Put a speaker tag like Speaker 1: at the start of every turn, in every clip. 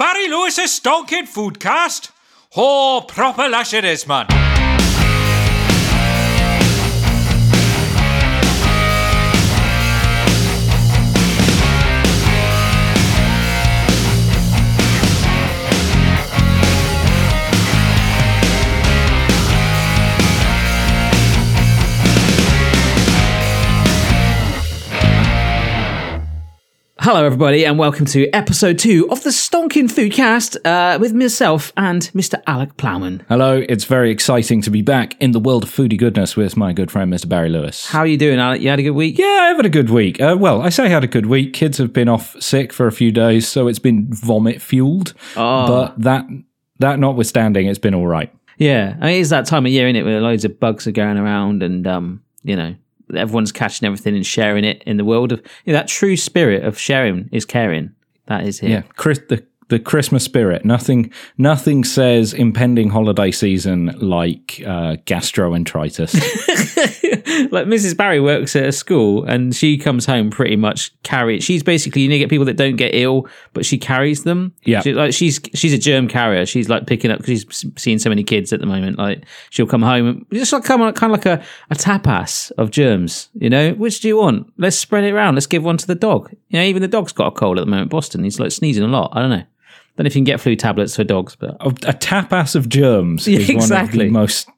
Speaker 1: Barry Lewis's Stonking Foodcast. Oh, proper lash it is, man.
Speaker 2: Hello, everybody, and welcome to episode two of the Stonking Foodcast uh, with myself and Mr. Alec Plowman.
Speaker 3: Hello, it's very exciting to be back in the world of foodie goodness with my good friend Mr. Barry Lewis.
Speaker 2: How are you doing, Alec? You had a good week?
Speaker 3: yeah, I've had a good week. Uh, well, I say I had a good week. Kids have been off sick for a few days, so it's been vomit fueled.
Speaker 2: Oh.
Speaker 3: But that that notwithstanding, it's been all right.
Speaker 2: Yeah, I mean, it's that time of year, isn't it, where loads of bugs are going around and, um, you know, everyone's catching everything and sharing it in the world of you know, that true spirit of sharing is caring. That is here.
Speaker 3: Yeah, Chris, the the Christmas spirit. Nothing nothing says impending holiday season like uh, gastroenteritis.
Speaker 2: like Mrs. Barry works at a school and she comes home pretty much carry. She's basically you know, you get people that don't get ill, but she carries them.
Speaker 3: Yeah.
Speaker 2: She, like she's she's a germ carrier. She's like picking up because she's seeing so many kids at the moment. Like she'll come home and just like come on kind of like a, a tapas of germs. You know, which do you want? Let's spread it around. Let's give one to the dog. You know, even the dog's got a cold at the moment. Boston, he's like sneezing a lot. I don't know. Don't know if you can get flu tablets for dogs, but
Speaker 3: a, tapas of germs
Speaker 2: Yeah,
Speaker 3: is one of
Speaker 2: exactly.
Speaker 3: the most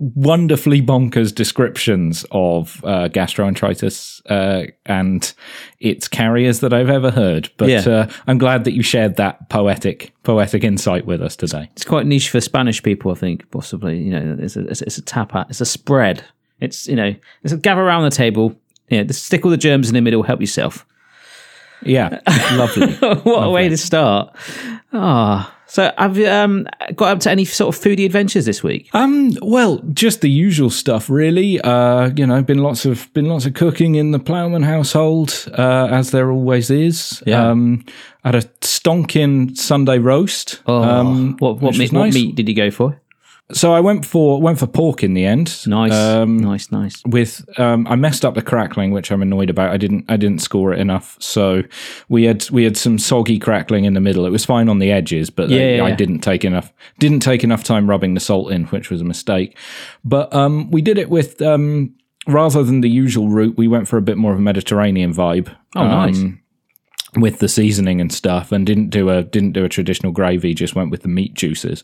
Speaker 3: wonderfully bonkers descriptions of uh, gastroenteritis uh, and its carriers that I've ever heard. But
Speaker 2: Yeah.
Speaker 3: uh, I'm glad that you shared that poetic poetic insight with us today.
Speaker 2: it's quite niche for Spanish people, I think, possibly. You know, it's a, it's it's a tapa, it's a spread. It's, you know, it's a gather around the table, you know, stick all the germs in the middle, help yourself.
Speaker 3: Yeah, lovely.
Speaker 2: what a way to start. Ah. So have you um, got up to any sort of foodie adventures this week?
Speaker 3: Um, well, just the usual stuff, really. Uh, you know, been lots of been lots of cooking in the Plowman household, uh, as there always is.
Speaker 2: Yeah.
Speaker 3: Um, had a stonking Sunday roast.
Speaker 2: Oh,
Speaker 3: um,
Speaker 2: what, what, meat,
Speaker 3: was
Speaker 2: what meat did you go for?
Speaker 3: So I went for went for pork in the end.
Speaker 2: Nice,
Speaker 3: Um,
Speaker 2: nice, nice.
Speaker 3: with um, I messed up the crackling, which I'm annoyed about. I didn't I didn't score it enough, so we had we had some soggy crackling in the middle. It was fine on the edges, but they-
Speaker 2: Yeah,
Speaker 3: I
Speaker 2: yeah.
Speaker 3: didn't take enough didn't take enough time rubbing the salt in, which was a mistake. But um, we did it with um, rather than the usual route, we went for a bit more of a Mediterranean vibe.
Speaker 2: Oh, nice.
Speaker 3: With the seasoning and stuff and didn't do a didn't do a traditional gravy just went with the meat juices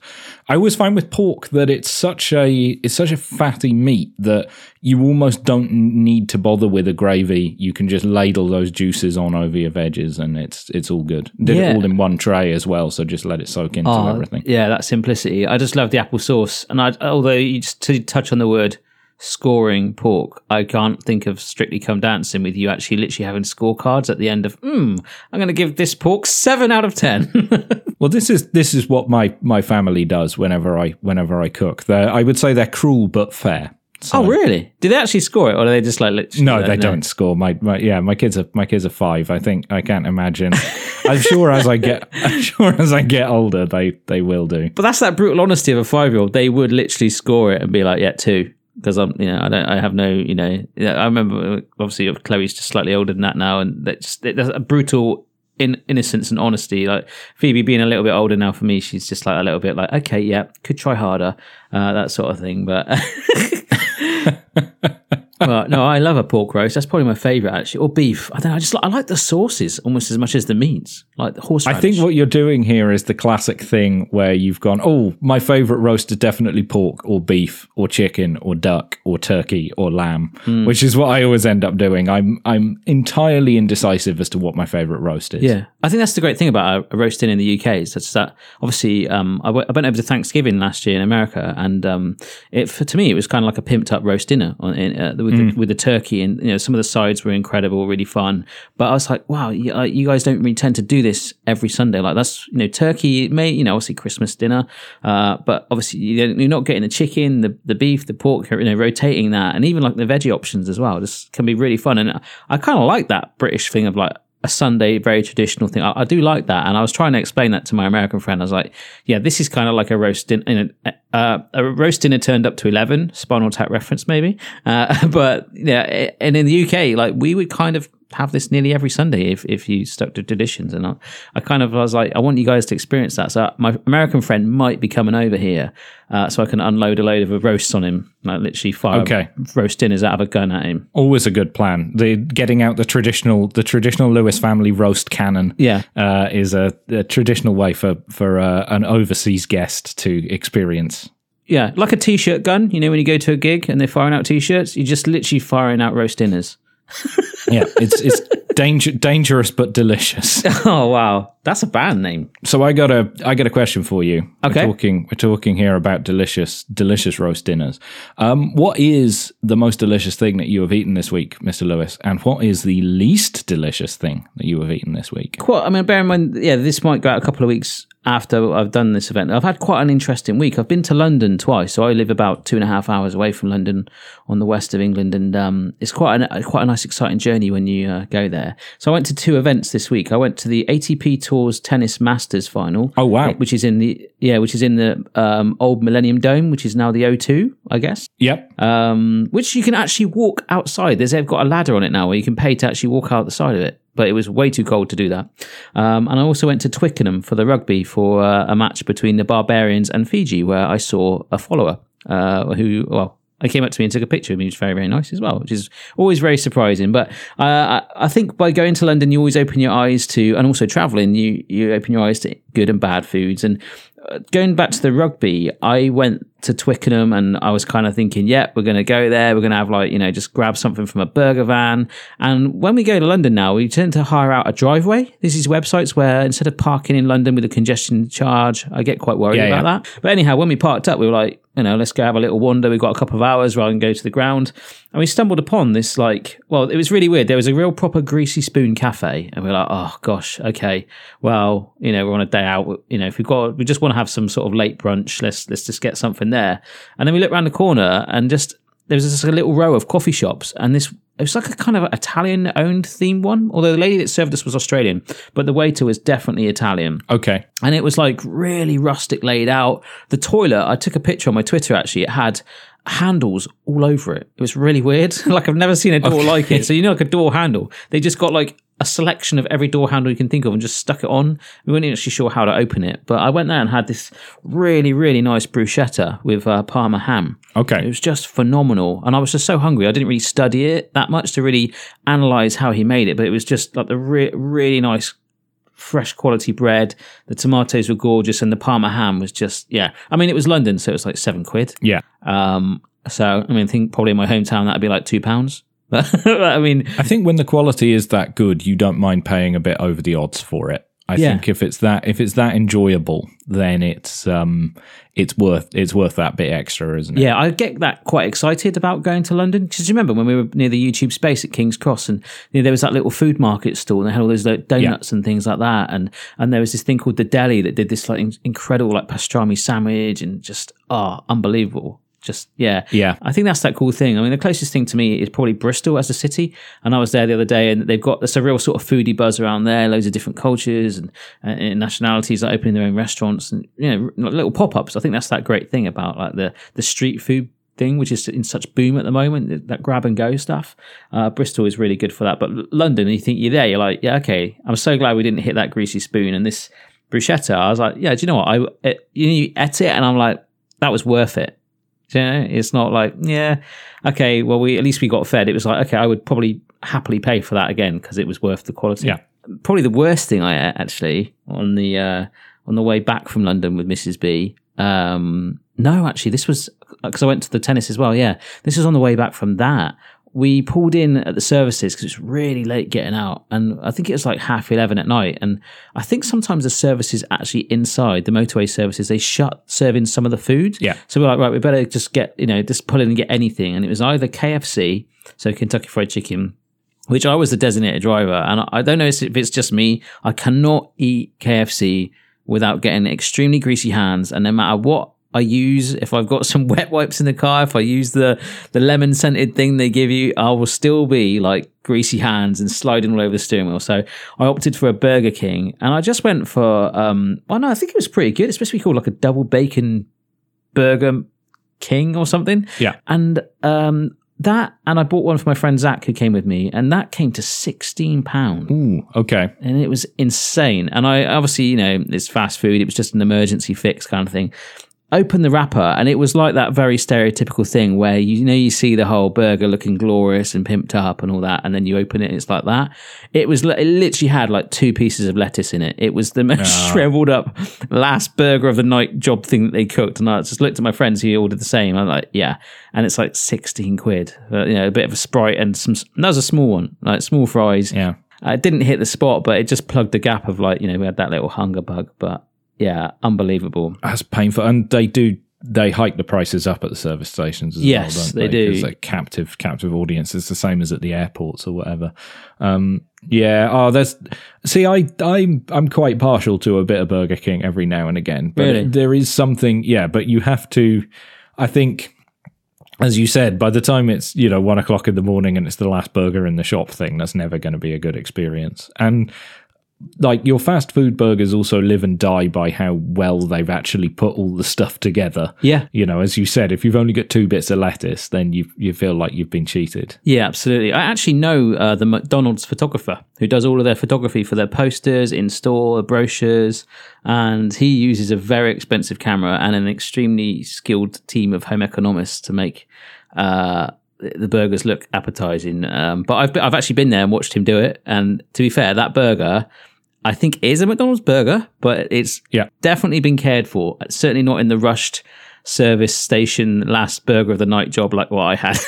Speaker 3: i always find with pork that it's such a it's such a fatty meat that you almost don't need to bother with a gravy you can just ladle those juices on over your veggies and it's it's all good did
Speaker 2: Yeah.
Speaker 3: it all in one tray as well so just let it soak into
Speaker 2: Oh,
Speaker 3: everything
Speaker 2: Yeah, that simplicity. I just love the apple sauce. And I, although you just to touch on the word scoring pork, I can't think of Strictly Come Dancing with you actually literally having scorecards at the end of, hmm, I'm going to give this pork seven out of 10.
Speaker 3: well this is this is what my my family does whenever i whenever i cook they're, i would say they're cruel but fair So-
Speaker 2: oh, really? Do they actually score it or are they just like, literally,
Speaker 3: No, they don't score. My, my yeah, my kids are my kids are five. I think I can't imagine. I'm sure as I get I'm sure as I get older, they they will do.
Speaker 2: But that's that brutal honesty of a five year old. They would literally score it and be like, yeah, two. Because I'm, you know, I don't, I have no, you know, I remember obviously Chloe's just slightly older than that now, and that's there's a brutal in innocence and honesty. Like Phoebe being a little bit older now for me, she's just like a little bit like, okay, yeah, could try harder, uh, that sort of thing. But Well, no, I love a pork roast. That's probably my favorite actually, or beef. I don't know. I just like, I like the sauces almost as much as the meats, like the
Speaker 3: horse.
Speaker 2: I
Speaker 3: think what you're doing here is the classic thing where you've gone, oh, my favorite roast is definitely pork or beef or chicken or duck or turkey or lamb,
Speaker 2: Hmm.
Speaker 3: which is what I always end up doing. I'm I'm entirely indecisive as to what my favorite roast is.
Speaker 2: Yeah, I think that's the great thing about a, a roast dinner in the UK is that's that obviously um, I, w- I went over to Thanksgiving last year in America, and um, it for, to me it was kind of like a pimped up roast dinner on, in, uh, with the, with the turkey, and you know some of the sides were incredible, really fun. But I was like, wow, you, uh, you guys don't really tend to do this every Sunday. Like that's you know turkey, may you know obviously Christmas dinner, uh, but obviously you're not getting the chicken, the the beef, the pork, you know rotating that, and even like the veggie options as well. Just can be really fun, and I kind of like that British thing of like a Sunday, very traditional thing. I, I do like that, and I was trying to explain that to my American friend. I was like, "Yeah, this is kind of like a roast dinner. Uh, a roast dinner turned up to eleven, Spinal Tap reference maybe. Uh, but yeah, and in the UK, like we would kind of have this nearly every Sunday if, if you stuck to traditions. And I, I kind of was like, I want you guys to experience that. So my American friend might be coming over here, uh, so I can unload a load of roasts on him, like literally fire
Speaker 3: Okay.
Speaker 2: roast dinners out of a gun at him.
Speaker 3: Always a good plan. The getting out the traditional the traditional Lewis family roast cannon.
Speaker 2: Yeah.
Speaker 3: uh, is a, a traditional way for for uh, an overseas guest to experience.
Speaker 2: Yeah, like a t-shirt gun. You know, when you go to a gig and they're firing out t-shirts, you're just literally firing out roast dinners.
Speaker 3: Yeah, it's it's danger, dangerous but delicious.
Speaker 2: oh wow, that's a band name.
Speaker 3: So I got a I got a question for you.
Speaker 2: Okay.
Speaker 3: We're talking we're talking here about delicious delicious roast dinners. Um, what is the most delicious thing that you have eaten this week, Mr. Lewis? And what is the least delicious thing that you have eaten this week?
Speaker 2: Quite. I mean, bear in mind, yeah, this might go out a couple of weeks after I've done this event. I've had quite an interesting week. I've been to London twice, so I live about two and a half hours away from London, on the west of England, and um, it's quite a quite a nice, exciting journey when you uh, go there. So I went to two events this week. I went to the ATP Tours Tennis Masters final.
Speaker 3: Oh, wow.
Speaker 2: Which is in the yeah, which is in the um, old Millennium Dome, which is now the O2, I guess.
Speaker 3: Yep.
Speaker 2: um, which you can actually walk outside. There's they've got a ladder on it now where you can pay to actually walk out the side of it. But it was way too cold to do that. Um, and I also went to Twickenham for the rugby for uh, a match between the Barbarians and Fiji, where I saw a follower uh, who, well, I came up to me and took a picture of me, which was very, very nice as well, which is always very surprising. But uh, I, think by going to London, you always open your eyes to, and also traveling, you you open your eyes to good and bad foods. And going back to the rugby, I went to Twickenham and I was kind of thinking, yeah, we're going to go there. We're going to have like, you know, just grab something from a burger van. And when we go to London now, we tend to hire out a driveway. This is websites where instead of parking in London with a congestion charge, I get quite worried
Speaker 3: Yeah,
Speaker 2: about
Speaker 3: yeah.
Speaker 2: that. But anyhow, when we parked up, we were like, you know, let's go have a little wander. We've got a couple of hours rather than go to the ground. And we stumbled upon this, like, well, it was really weird. There was a real proper greasy spoon cafe. And we are like, oh gosh, okay. Well, you know, we're on a day out. You know, if we've got, we just want to have some sort of late brunch, let's, let's just get something there. And then we looked around the corner and just, there was a little row of coffee shops and this, it was like a kind of Italian owned theme one. Although the lady that served us was Australian, but the waiter was definitely Italian
Speaker 3: Okay.
Speaker 2: and it was like really rustic laid out. The toilet, I took a picture on my Twitter actually. It had handles all over it. It was really weird. like I've never seen a door like it. So you know, like a door handle, they just got like a selection of every door handle you can think of and just stuck it on. We weren't actually sure how to open it, but I went there and had this really, really nice bruschetta with uh, Parma ham.
Speaker 3: Okay.
Speaker 2: It was just phenomenal. And I was just so hungry. I didn't really study it that much to really analyze how he made it, but it was just like the re- really nice, fresh quality bread. The tomatoes were gorgeous and the Parma ham was just, yeah. I mean, it was London, so it was like seven quid.
Speaker 3: Yeah.
Speaker 2: Um, so, I mean, I think probably in my hometown that'd be like two pounds. I mean,
Speaker 3: I think when the quality is that good, you don't mind paying a bit over the odds for it. I
Speaker 2: Yeah.
Speaker 3: think if it's that if it's that enjoyable, then it's um it's worth it's worth that bit extra, isn't it?
Speaker 2: Yeah, I get that quite excited about going to London because you remember when we were near the YouTube space at King's Cross and you know, there was that little food market stall and they had all those like, donuts and things like that and and there was this thing called the Deli that did this like in- incredible like pastrami sandwich and just oh unbelievable. Just yeah,
Speaker 3: Yeah.
Speaker 2: I think that's that cool thing. I mean, the closest thing to me is probably Bristol as a city, and I was there the other day, and they've got there's a real sort of foodie buzz around there. Loads of different cultures and, uh, and nationalities like opening their own restaurants and you know little pop ups. I think that's that great thing about like the the street food thing, which is in such boom at the moment. That grab and go stuff. Uh, Bristol is really good for that, but London, you think you're there, you're like, yeah, okay. I'm so glad we didn't hit that greasy spoon and this bruschetta. I was like, yeah, do you know what? I it, you, know, you ate it, and I'm like, that was worth it. You know, it's not like, yeah, okay, well, we at least we got fed. It was like, okay, I would probably happily pay for that again because it was worth the quality.
Speaker 3: Yeah.
Speaker 2: Probably the worst thing I ate actually on the uh, on the way back from London with Mrs. B. Um, no, actually, this was because I went to the tennis as well. Yeah, this was on the way back from that. We pulled in at the services because it's really late getting out, and I think it was like half eleven at night. And I think sometimes the services actually inside the motorway services they shut serving some of the food.
Speaker 3: Yeah.
Speaker 2: So we're like, right, we better just get you know just pull in and get anything. And it was either KFC, so Kentucky Fried Chicken, which I was the designated driver. And I- I don't know if it's just me. I cannot eat KFC without getting extremely greasy hands. And no matter what I use, if I've got some wet wipes in the car, if I use the, the lemon scented thing they give you, I will still be like greasy hands and sliding all over the steering wheel. So I opted for a Burger King and I just went for, um, well, no, I think it was pretty good. It's supposed to be called like a double bacon burger king or something.
Speaker 3: Yeah.
Speaker 2: And um, that, and I bought one for my friend Zach who came with me, and that came to sixteen pound,
Speaker 3: Ooh, okay.
Speaker 2: and it was insane. And I obviously, you know, it's fast food; it was just an emergency fix kind of thing. Open the wrapper, and it was like that very stereotypical thing where you know you see the whole burger looking glorious and pimped up and all that, and then you open it, and it's like that. It was it literally had like two pieces of lettuce in it. It was the most shriveled up last burger of the night job thing that they cooked, and I just looked at my friends who ordered the same. I'm like, yeah, and it's like sixteen quid. Uh, you know, a bit of a sprite and some. That was a small one, like small fries.
Speaker 3: Yeah.
Speaker 2: Uh, It didn't hit the spot, but it just plugged the gap of like you know we had that little hunger bug. But yeah, unbelievable.
Speaker 3: That's painful. And they do they hike the prices up at the service stations as
Speaker 2: Yes,
Speaker 3: well, don't
Speaker 2: they do.
Speaker 3: Because they're captive captive audience. It's the same as at the airports or whatever. Um, yeah. Oh, there's. See, I I'm I'm quite partial to a bit of Burger King every now and again, but
Speaker 2: Really?
Speaker 3: there is something. Yeah, but you have to. I think. As you said, by the time it's you know one o'clock in the morning and it's the last burger in the shop thing, that's never going to be a good experience. And like your fast food burgers also live and die by how well they've actually put all the stuff together.
Speaker 2: Yeah.
Speaker 3: You know, as you said, if you've only got two bits of lettuce, then you you feel like you've been cheated.
Speaker 2: Yeah, absolutely. I actually know uh, the McDonald's photographer who does all of their photography for their posters, in store, brochures, and he uses a very expensive camera and an extremely skilled team of home economists to make uh, the burgers look appetizing. Um, but I've I've actually been there and watched him do it, and to be fair, that burger. I think is a McDonald's burger, but it's
Speaker 3: Yeah.
Speaker 2: definitely been cared for. Certainly not in the rushed service station last burger of the night job like what I had.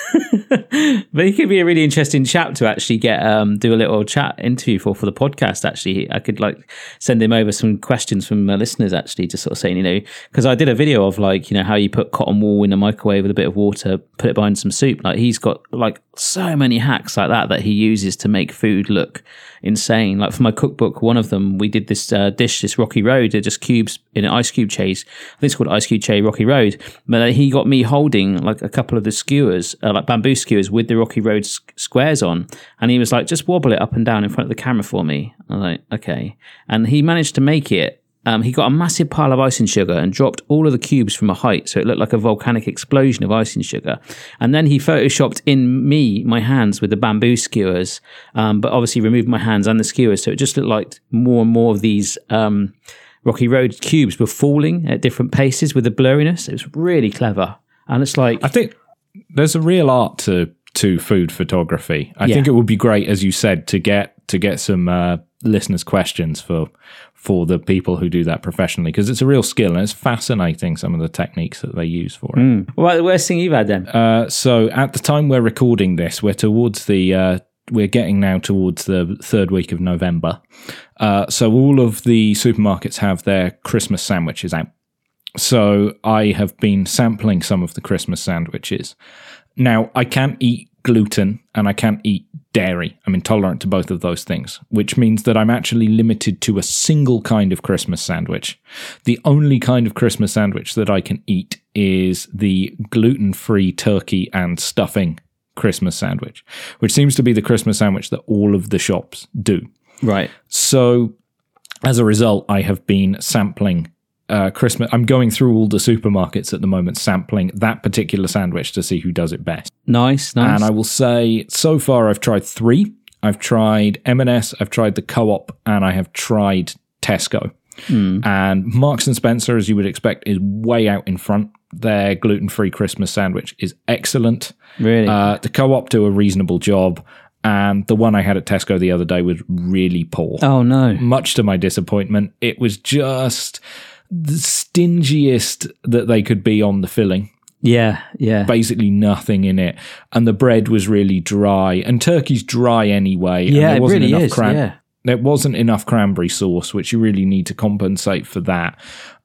Speaker 2: but he could be a really interesting chap to actually get um do a little chat interview for for the podcast. Actually, I could like send him over some questions from uh, listeners. Actually, just sort of saying you know because I did a video of like you know how you put cotton wool in a microwave with a bit of water, put it behind some soup. Like he's got like so many hacks like that that he uses to make food look insane. Like for my cookbook, one of them we did this uh, dish, this Rocky Road, they're just cubes in an ice cube chase. I think it's called Ice Cube Chase Rocky Road. But uh, he got me holding like a couple of the skewers, uh, like bamboo skewers with the Rocky Road s- squares on, and he was like, just wobble it up and down in front of the camera for me. I was like, okay, and he managed to make it. Um, he got a massive pile of icing sugar and dropped all of the cubes from a height, so it looked like a volcanic explosion of icing sugar. And then he photoshopped in me my hands with the bamboo skewers, um, but obviously removed my hands and the skewers, so it just looked like more and more of these um, Rocky Road cubes were falling at different paces with the blurriness. It was really clever, and it's like
Speaker 3: I think there's a real art to to food photography. I
Speaker 2: Yeah.
Speaker 3: think it would be great, as you said, to get to get some uh, listeners' questions for for the people who do that professionally because it's a real skill and it's fascinating some of the techniques that they use for it.
Speaker 2: what about the worst thing you've had then?
Speaker 3: Uh, so at the time we're recording this, we're towards the uh, we're getting now towards the third week of November. Uh, so all of the supermarkets have their Christmas sandwiches out. So I have been sampling some of the Christmas sandwiches. Now I can't eat gluten and I can't eat dairy. I'm intolerant to both of those things, which means that I'm actually limited to a single kind of Christmas sandwich. The only kind of Christmas sandwich that I can eat is the gluten free turkey and stuffing Christmas sandwich, which seems to be the Christmas sandwich that all of the shops do.
Speaker 2: Right.
Speaker 3: So, as a result, I have been sampling uh, Christmas. I'm going through all the supermarkets at the moment, sampling that particular sandwich to see who does it best.
Speaker 2: Nice, nice.
Speaker 3: And I will say, so far, I've tried three. I've tried M&S, I've tried the Co-op, and I have tried Tesco. And Marks and Spencer, as you would expect, is way out in front. Their gluten-free Christmas sandwich is excellent.
Speaker 2: really?
Speaker 3: Uh, the Co-op do a reasonable job, and the one I had at Tesco the other day was really poor
Speaker 2: oh no.
Speaker 3: much to my disappointment, it was just the stingiest that they could be on the filling.
Speaker 2: Yeah, yeah.
Speaker 3: Basically, nothing in it, and the bread was really dry. And turkey's dry anyway. and
Speaker 2: yeah,
Speaker 3: there
Speaker 2: it
Speaker 3: wasn't
Speaker 2: really
Speaker 3: enough
Speaker 2: is.
Speaker 3: cran-
Speaker 2: yeah.
Speaker 3: There wasn't enough cranberry sauce, which you really need to compensate for that.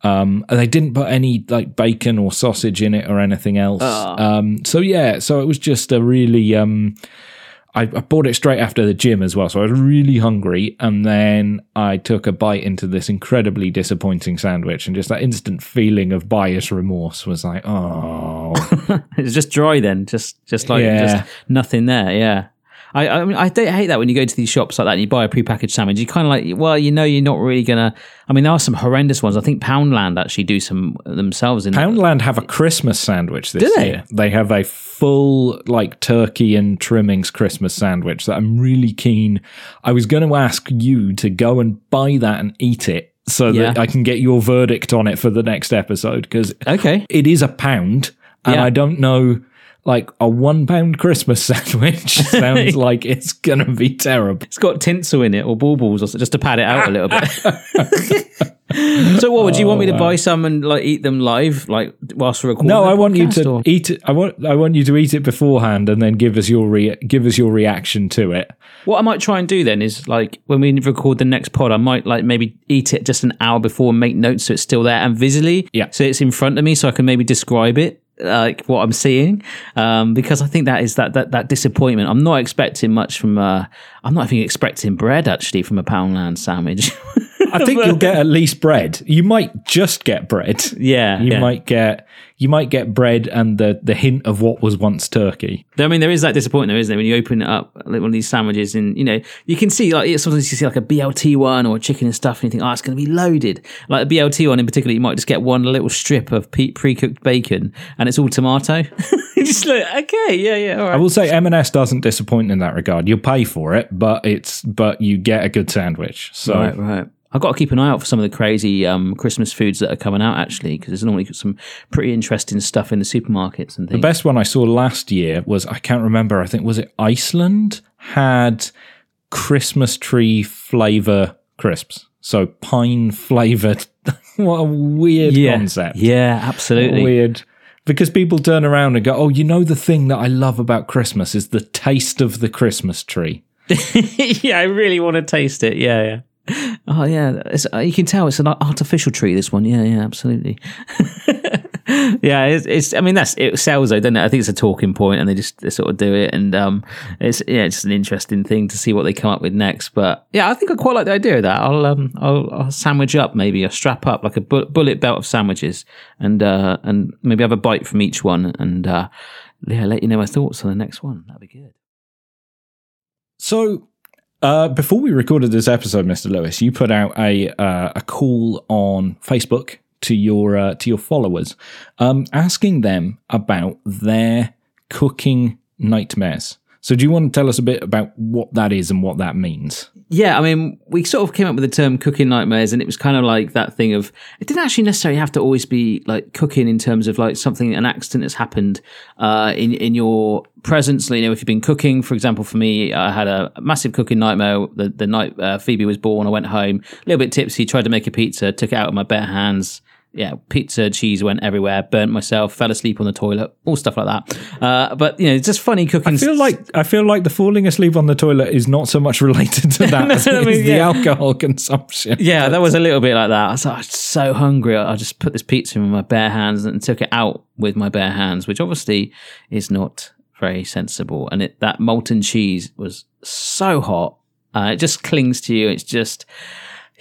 Speaker 3: Um, and they didn't put any like bacon or sausage in it or anything else. Um, so yeah, so it was just a really. Um, I, I bought it straight after the gym as well, so I was really hungry, and then I took a bite into this incredibly disappointing sandwich, and just that instant feeling of buyer's remorse was like, oh,
Speaker 2: It's just dry then, just just like
Speaker 3: Yeah.
Speaker 2: just nothing there. Yeah. I, I mean, I don't hate that when you go to these shops like that and you buy a prepackaged sandwich. You kind of like, well, you know, you're not really gonna. I mean, there are some horrendous ones. I think Poundland actually do some themselves. In
Speaker 3: Poundland have a Christmas sandwich this
Speaker 2: Do they?
Speaker 3: year. They have a full like turkey and trimmings Christmas sandwich that I'm really keen. I was going to ask you to go and buy that and eat it so that I can get your verdict on it for the next episode because
Speaker 2: Okay.
Speaker 3: it is a pound and
Speaker 2: Yeah.
Speaker 3: I don't know. Like a one pound Christmas sandwich sounds like it's gonna be terrible.
Speaker 2: It's got tinsel in it or baubles or so, just to pad it out a little bit. so, what would you want me to oh, buy some and like eat them live, like whilst we're recording?
Speaker 3: No, I want you to
Speaker 2: or-
Speaker 3: eat it. I want I want you to eat it beforehand and then give us your re- give us your reaction to it.
Speaker 2: What I might try and do then is like when we record the next pod, I might like maybe eat it just an hour before and make notes so it's still there and visually,
Speaker 3: Yeah.
Speaker 2: so it's in front of me so I can maybe describe it like what I'm seeing. Um, because I think that is that that that disappointment. I'm not expecting much from. Uh, I'm not even expecting bread actually from a Poundland sandwich.
Speaker 3: I think you'll get at least bread. You might just get bread.
Speaker 2: yeah,
Speaker 3: You
Speaker 2: yeah.
Speaker 3: might get you might get bread and the the hint of what was once turkey.
Speaker 2: I mean, there is that disappointment, though, isn't there? When you open it up, like one of these sandwiches, and you know, you can see like sometimes you see like a BLT one or chicken and stuff, and you think, oh, it's going to be loaded. Like the BLT one in particular, you might just get one little strip of pre-cooked bacon, and it's all tomato. you just like, okay, yeah, yeah, all
Speaker 3: I will say M&S doesn't disappoint in that regard. You'll pay for it, but it's but you get a good sandwich. So
Speaker 2: Right, right. I've got to keep an eye out for some of the crazy um, Christmas foods that are coming out, actually, because there's normally some pretty interesting stuff in the supermarkets and things.
Speaker 3: The best one I saw last year was I can't remember. I think was it Iceland had Christmas tree flavor crisps. So pine flavored. what a weird
Speaker 2: yeah,
Speaker 3: concept.
Speaker 2: yeah, absolutely.
Speaker 3: Weird. Because people turn around and go, "Oh, you know the thing that I love about Christmas is the taste of the Christmas tree."
Speaker 2: yeah, I really want to taste it. Yeah, yeah. Oh, yeah. Uh, you can tell it's an artificial tree. This one. Yeah, yeah, absolutely. yeah, it's, it's. I mean, that's it sells though, doesn't it? I think it's a talking point, and they just they sort of do it, and um, it's yeah, it's an interesting thing to see what they come up with next. But yeah, I think I quite like the idea of that. I'll um, I'll, I'll sandwich up maybe, or strap up like a bu- bullet belt of sandwiches, and uh, and maybe have a bite from each one, and uh, yeah, let you know my thoughts on the next one. That'd be good.
Speaker 3: So, uh, before we recorded this episode, Mister Lewis, you put out a uh, a call on Facebook to your uh, to your followers, um, asking them about their cooking nightmares. So, do you want to tell us a bit about what that is and what that means?
Speaker 2: Yeah, I mean, we sort of came up with the term cooking nightmares, and it was kind of like that thing of it didn't actually necessarily have to always be like cooking in terms of like something, an accident has happened uh, in in your presence. You know, if you've been cooking, for example, for me, I had a massive cooking nightmare the the night uh, Phoebe was born. I went home a little bit tipsy, tried to make a pizza, took it out of my bare hands. Yeah, pizza, cheese went everywhere, burnt myself, fell asleep on the toilet, all stuff like that. Uh, but you know, it's just funny cooking.
Speaker 3: I feel like I feel like the falling asleep on the toilet is not so much related to that as
Speaker 2: I mean,
Speaker 3: the
Speaker 2: yeah.
Speaker 3: alcohol consumption.
Speaker 2: Yeah, that was a little bit like that. I was, like, I was so hungry. I just put this pizza in my bare hands and took it out with my bare hands, which obviously is not very sensible. And it, that molten cheese was so hot. Uh, it just clings to you. It's just,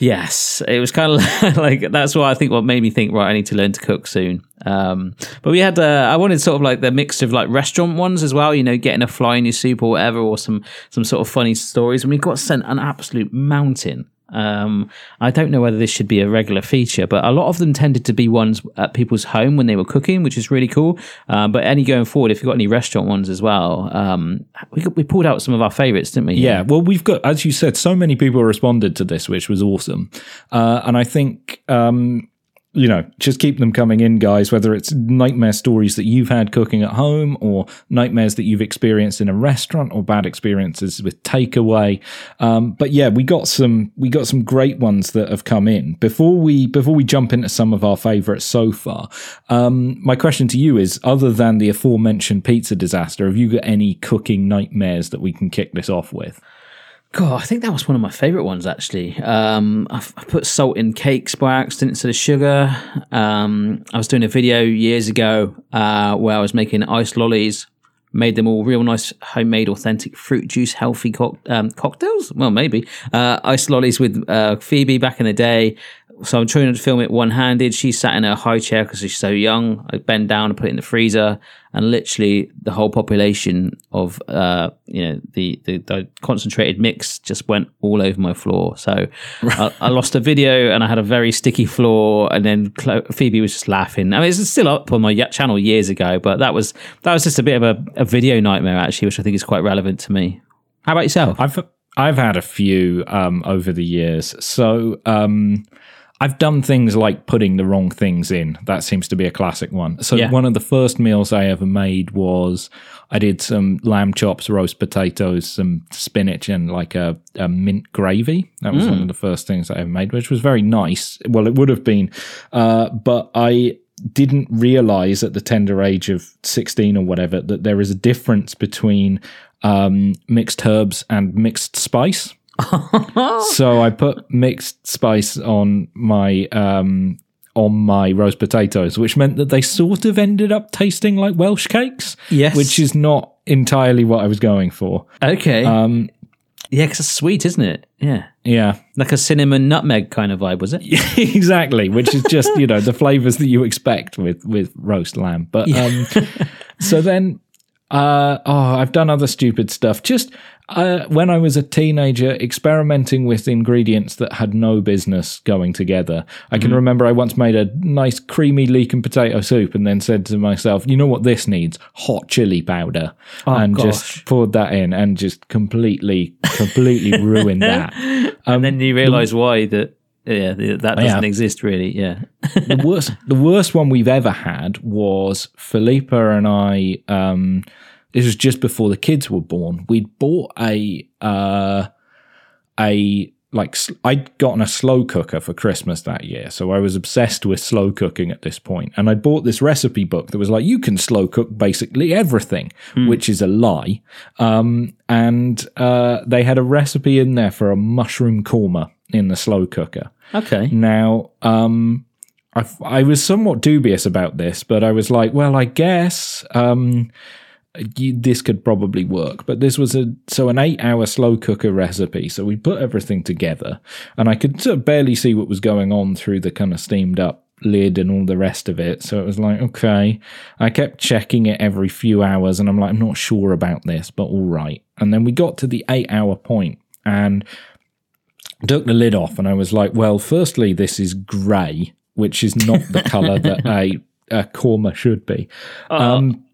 Speaker 2: yes, it was kind of like, that's why I think what made me think, right, I need to learn to cook soon. Um, but we had, uh, I wanted sort of like the mix of like restaurant ones as well, you know, getting a fly in your soup or whatever, or some, some sort of funny stories. And we got sent an absolute mountain um, I don't know whether this should be a regular feature, but a lot of them tended to be ones at people's home when they were cooking, which is really cool. Um, but any going forward, if you've got any restaurant ones as well, um, we, we pulled out some of our favorites, didn't we?
Speaker 3: Yeah, well, we've got, as you said, so many people responded to this, which was awesome. Uh, and I think, um, you know, just keep them coming in, guys, whether it's nightmare stories that you've had cooking at home or nightmares that you've experienced in a restaurant or bad experiences with takeaway. Um, but yeah, we got some, we got some great ones that have come in before we, before we jump into some of our favorites so far. Um, my question to you is, other than the aforementioned pizza disaster, have you got any cooking nightmares that we can kick this off with?
Speaker 2: God, I think that was one of my favorite ones actually. Um, I, put salt in cakes by accident instead of sugar. Um, I was doing a video years ago uh, where I was making ice lollies made them all real nice homemade authentic fruit juice healthy co- um, cocktails? Well maybe. Uh, ice lollies with uh, phoebe back in the day. So i'm trying to film it one-handed. She sat in her high chair because she's so young. I bend down and put it in the freezer and literally the whole population of uh, you know the, the, the concentrated mix just went all over my floor. So I, I, lost a video and i had a very sticky floor and then phoebe was just laughing. I mean it's still up on my channel years ago but that was that was just a bit of a, a video nightmare actually which i think is quite relevant to me. How about yourself?
Speaker 3: I've i've had a few um, over the years. So um, I've done things like putting the wrong things in. That seems to be a classic one. So yeah. one of the first meals I ever made was I did some lamb chops, roast potatoes, some spinach, and like a, a mint gravy. That was mm. one of the first things I ever made, which was very nice. Well, it would have been, uh, but I didn't realize at the tender age of 16 or whatever that there is a difference between um, mixed herbs and mixed spice. So I put mixed spice on my um, on my roast potatoes, which meant that they sort of ended up tasting like Welsh cakes.
Speaker 2: Yes,
Speaker 3: which is not entirely what I was going for.
Speaker 2: Okay. Um, yeah, because it's sweet, isn't it? Yeah.
Speaker 3: Yeah.
Speaker 2: Like a cinnamon nutmeg kind of vibe, was it?
Speaker 3: Exactly. Which is just, you know, the flavors that you expect with, with roast lamb. But yeah. um, so then, uh, oh, I've done other stupid stuff. Just uh, when I was a teenager, experimenting with ingredients that had no business going together. I can mm. remember I once made a nice creamy leek and potato soup and then said to myself, you know what this needs? Hot chili powder. Oh, and gosh. just poured that in and just completely, completely ruined that.
Speaker 2: Um, and then you realize why that yeah, that doesn't yeah. exist really. Yeah.
Speaker 3: the worst, the worst one we've ever had was Philippa and I. Um, this was just before the kids were born. We'd bought a uh, a like I'd gotten a slow cooker for Christmas that year, so I was obsessed with slow cooking at this point. And I bought this recipe book that was like, you can slow cook basically everything, mm. which is a lie. Um, and uh, they had a recipe in there for a mushroom korma in the slow cooker.
Speaker 2: Okay.
Speaker 3: Now, um, I, I was somewhat dubious about this, but I was like, well, I guess. Um, this could probably work. But this was a so an eight hour slow cooker recipe. So we put everything together, and I could sort of barely see what was going on through the kind of steamed up lid and all the rest of it. So it was like, okay. I kept checking it every few hours, and I'm like, I'm not sure about this, but all right. And then we got to the eight hour point, and took the lid off, and I was like, well, firstly, this is grey, which is not the color that a a korma should be. Uh-huh. Um,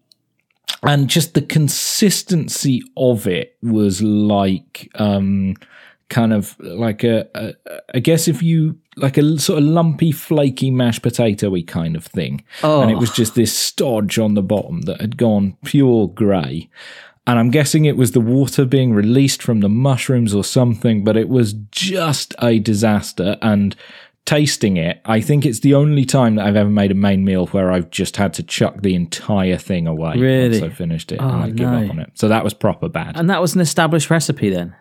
Speaker 3: and just the consistency of it was like um, kind of like a, a I guess if you like a sort of lumpy, flaky mashed potatoy kind of thing, oh. and it was just this stodge on the bottom that had gone pure grey. And I'm guessing it was the water being released from the mushrooms or something, but it was just a disaster. And tasting it, I think it's the only time that I've ever made a main meal where I've just had to chuck the entire thing away
Speaker 2: really?
Speaker 3: once I finished it oh, and I give up on it. So that was proper bad.
Speaker 2: And that was an established recipe then?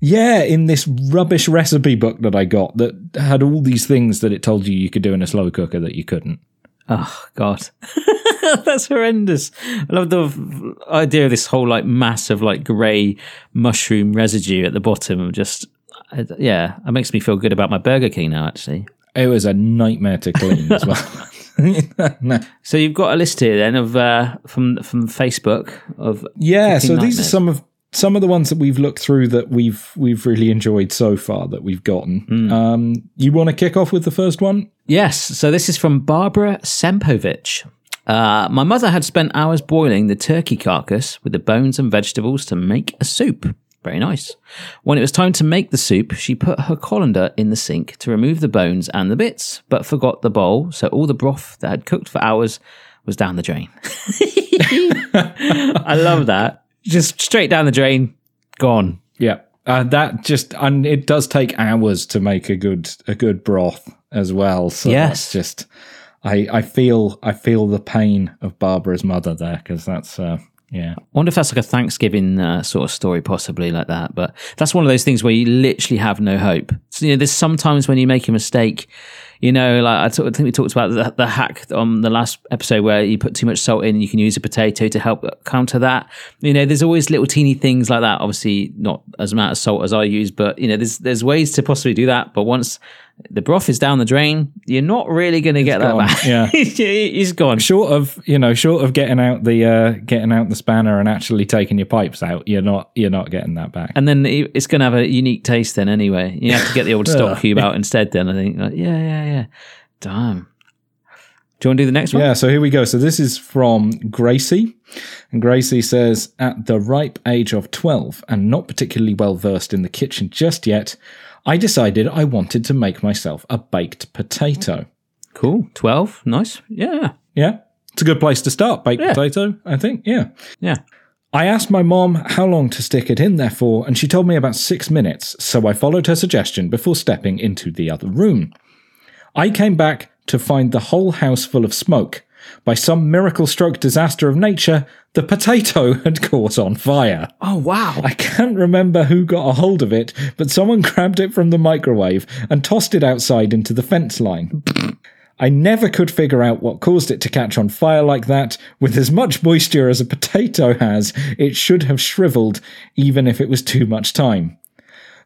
Speaker 3: Yeah, in this rubbish recipe book that I got that had all these things that it told you you could do in a slow cooker that you couldn't.
Speaker 2: Oh God, that's horrendous. I love the idea of this whole like mass of like grey mushroom residue at the bottom. Of just yeah, it makes me feel good about my Burger King now. Actually,
Speaker 3: it was a nightmare to clean as well.
Speaker 2: no. So you've got a list here then of uh, from from Facebook of
Speaker 3: yeah. So these are some of some of the ones that we've looked through that we've we've really enjoyed so far that we've gotten. Mm. Um, you want to kick off with the first one?
Speaker 2: Yes. So this is from Barbara Sempovich. Uh, my mother had spent hours boiling the turkey carcass with the bones and vegetables to make a soup. Very nice. When it was time to make the soup, she put her colander in the sink to remove the bones and the bits, but forgot the bowl, so all the broth that had cooked for hours was down the drain. I love that. Just straight down the drain, gone.
Speaker 3: Yeah. Uh, that just and it does take hours to make a good a good broth as well. So yes. just I I feel I feel the pain of Barbara's mother there because that's uh, yeah. I
Speaker 2: wonder if that's like a Thanksgiving uh, sort of story, possibly like that. But that's one of those things where you literally have no hope. So, you know, there's sometimes when you make a mistake, You know, like I, think we talked about the, the hack on the last episode where you put too much salt in, you can use a potato to help counter that. You know, there's always little teeny things like that. Obviously, not as amount of salt as I use, but you know, there's there's ways to possibly do that. But once the broth is down the drain, you're not really going to get
Speaker 3: gone,
Speaker 2: that back.
Speaker 3: yeah.
Speaker 2: he's gone.
Speaker 3: Short of you know, short of getting out the uh, getting out the spanner and actually taking your pipes out, you're not you're not getting that back.
Speaker 2: And then it's going to have a unique taste. Then anyway, you have to get the old stock cube out instead. Then I think, like, yeah, yeah, yeah. Damn. Do you want to do the next one?
Speaker 3: Yeah, so here we go. So this is from Gracie. And Gracie says, At the ripe age of 12 and not particularly well versed in the kitchen just yet, I decided I wanted to make myself a baked potato.
Speaker 2: Cool. Twelve. Nice. Yeah.
Speaker 3: Yeah, it's a good place to start. Baked
Speaker 2: Yeah.
Speaker 3: potato, I think. Yeah.
Speaker 2: Yeah.
Speaker 3: I asked my mom how long to stick it in there for, and she told me about six minutes, so I followed her suggestion before stepping into the other room. I came back to find the whole house full of smoke. By some miracle stroke disaster of nature, the potato had caught on fire.
Speaker 2: Oh wow.
Speaker 3: I can't remember who got a hold of it, but someone grabbed it from the microwave and tossed it outside into the fence line. I never could figure out what caused it to catch on fire like that. With as much moisture as a potato has, it should have shriveled, even if it was too much time.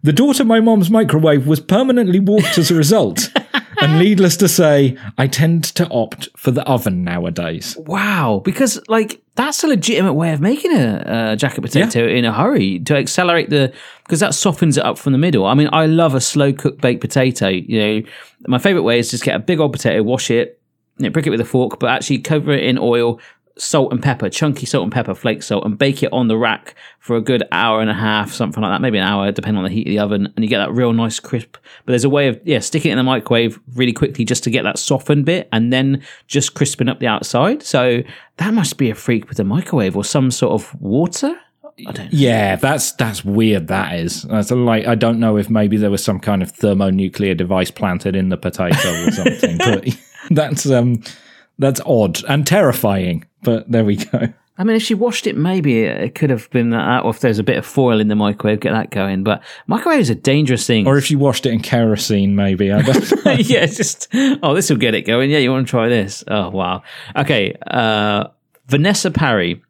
Speaker 3: The door to my mom's microwave was permanently warped as a result. and needless to say, I tend to opt for the oven nowadays.
Speaker 2: Wow, because like that's a legitimate way of making a, a jacket potato in a hurry to accelerate the because that softens it up from the middle. I mean, I love a slow cooked baked potato. You know, my favorite way is just get a big old potato, wash it, you know, prick it with a fork, but actually cover it in oil, salt and pepper, chunky salt and pepper, flake salt, and bake it on the rack for a good hour and a half, something like that, maybe an hour, depending on the heat of the oven, and you get that real nice crisp. But there's a way of yeah, sticking it in the microwave really quickly just to get that softened bit, and then just crisping up the outside. So that must be a freak with a microwave or some sort of water. I don't.
Speaker 3: Yeah, that's that's weird. That is. That's like I don't know if maybe there was some kind of thermonuclear device planted in the potato or something, but that's um that's odd and terrifying. But there we go.
Speaker 2: I mean, if she washed it, maybe it could have been that, or if there's a bit of foil in the microwave, get that going. But microwave is a dangerous thing.
Speaker 3: Or if she washed it in kerosene, maybe. I don't know.
Speaker 2: yeah, just oh, this will get it going. Yeah, you want to try this? Oh wow. Okay, uh, Vanessa Parry.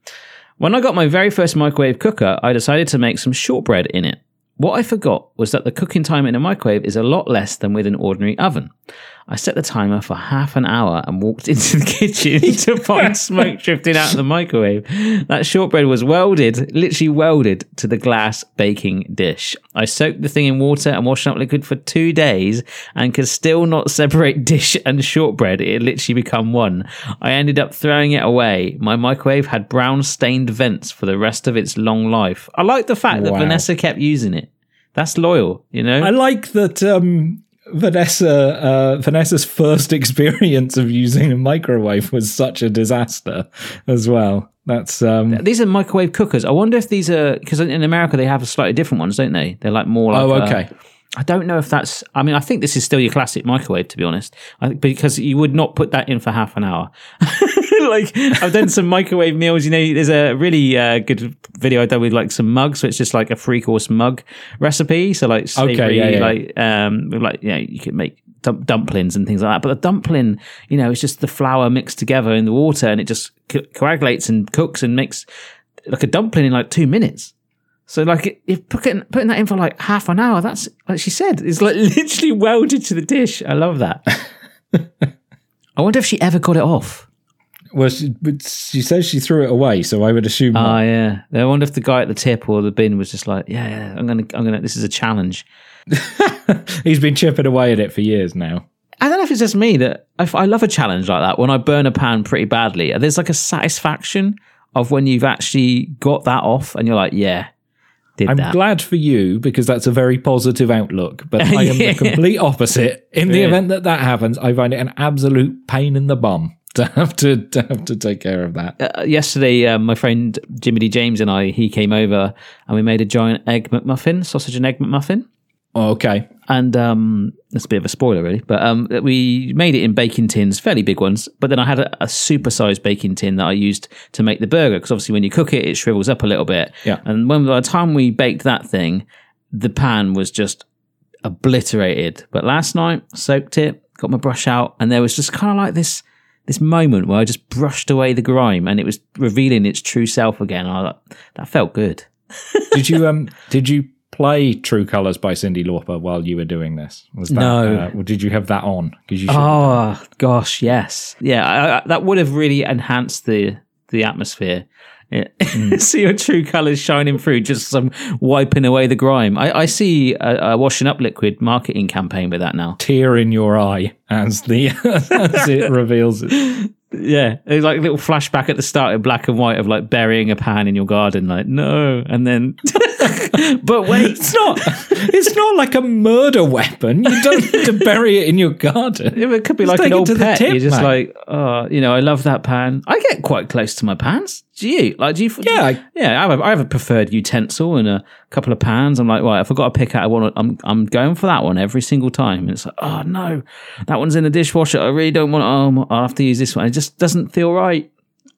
Speaker 2: When I got my very first microwave cooker, I decided to make some shortbread in it. What I forgot was that the cooking time in a microwave is a lot less than with an ordinary oven. I set the timer for half an hour and walked into the kitchen to find smoke drifting out of the microwave. That shortbread was welded, literally welded to the glass baking dish. I soaked the thing in water and washed up liquid for two days and could still not separate dish and shortbread. It had literally become one. I ended up throwing it away. My microwave had brown stained vents for the rest of its long life. I like the fact that Vanessa kept using it. That's loyal, you know?
Speaker 3: I like that um, Vanessa uh, Vanessa's first experience of using a microwave was such a disaster as well. That's um,
Speaker 2: These are microwave cookers. I wonder if these are because in America they have slightly different ones, don't they? They're like more like.
Speaker 3: oh okay.
Speaker 2: I don't know if that's. I mean, I think this is still your classic microwave, to be honest, I, because you would not put that in for half an hour. like I've done some microwave meals. You know, there's a really uh, good video I done with like some mugs. So it's just like a three course mug recipe. So like savory,
Speaker 3: yeah, yeah.
Speaker 2: like um, like you know, you could make dum- dumplings and things like that. But the dumpling, you know, it's just the flour mixed together in the water, and it just co- coagulates and cooks and makes like a dumpling in like two minutes. So like if putting putting that in for like half an hour, that's like she said, it's like literally welded to the dish. I love that. I wonder if she ever got it off.
Speaker 3: Well, she, but she says she threw it away, so I would assume.
Speaker 2: Oh
Speaker 3: not.
Speaker 2: yeah. I wonder if the guy at the tip or the bin was just like, yeah, yeah, I'm gonna, I'm gonna. This is a challenge.
Speaker 3: He's been chipping away at it for years now.
Speaker 2: I don't know if it's just me that if I love a challenge like that. When I burn a pan pretty badly, there's like a satisfaction of when you've actually got that off, and you're like, yeah, did
Speaker 3: I'm
Speaker 2: that.
Speaker 3: glad for you because that's a very positive outlook. But I am
Speaker 2: Yeah.
Speaker 3: the complete opposite. In the
Speaker 2: Yeah.
Speaker 3: event that that happens, I find it an absolute pain in the bum to have to, to have to take care of that.
Speaker 2: uh, yesterday, uh, my friend Jimmy D. James and I, he came over and we made a giant egg McMuffin, sausage and egg McMuffin.
Speaker 3: Oh, okay.
Speaker 2: And um, that's a bit of a spoiler, really. But um, we made it in baking tins, fairly big ones. But then I had a, a super-sized baking tin that I used to make the burger because obviously when you cook it, it shrivels up a little bit.
Speaker 3: Yeah.
Speaker 2: And when by the time we baked that thing, the pan was just obliterated. But last night, soaked it, got my brush out, and there was just kind of like this this moment where I just brushed away the grime, and it was revealing its true self again. I like, that felt good.
Speaker 3: did you um did you play True Colors by Cyndi Lauper while you were doing this? Was that,
Speaker 2: No.
Speaker 3: Uh, did you have that on? Because you.
Speaker 2: Oh gosh, yes, yeah. I, I, that would have really enhanced the the atmosphere. Yeah. see your true colours shining through, just some wiping away the grime. I, I see a, a washing up liquid marketing campaign with that now.
Speaker 3: tear in your eye as the as it reveals it.
Speaker 2: Yeah, it's like a little flashback at the start in black and white of like burying a pan in your garden, like no, and then. but wait,
Speaker 3: It's not. It's not like a murder weapon. You don't need to bury it in your garden.
Speaker 2: Yeah, it could be
Speaker 3: Just
Speaker 2: like an old pet.
Speaker 3: tip,
Speaker 2: You're just
Speaker 3: mate.
Speaker 2: like, oh, you know, I love that pan. I get quite close to my pans. Do you? Like, do you?
Speaker 3: Yeah, I-
Speaker 2: yeah. I have, a, I have a preferred utensil and a couple of pans. I'm like, right, if I got to pick out, I want. I'm I'm going for that one every single time. And it's like, oh no, that one's in the dishwasher. I really don't want. Oh, I'll have to use this one. It just doesn't feel right.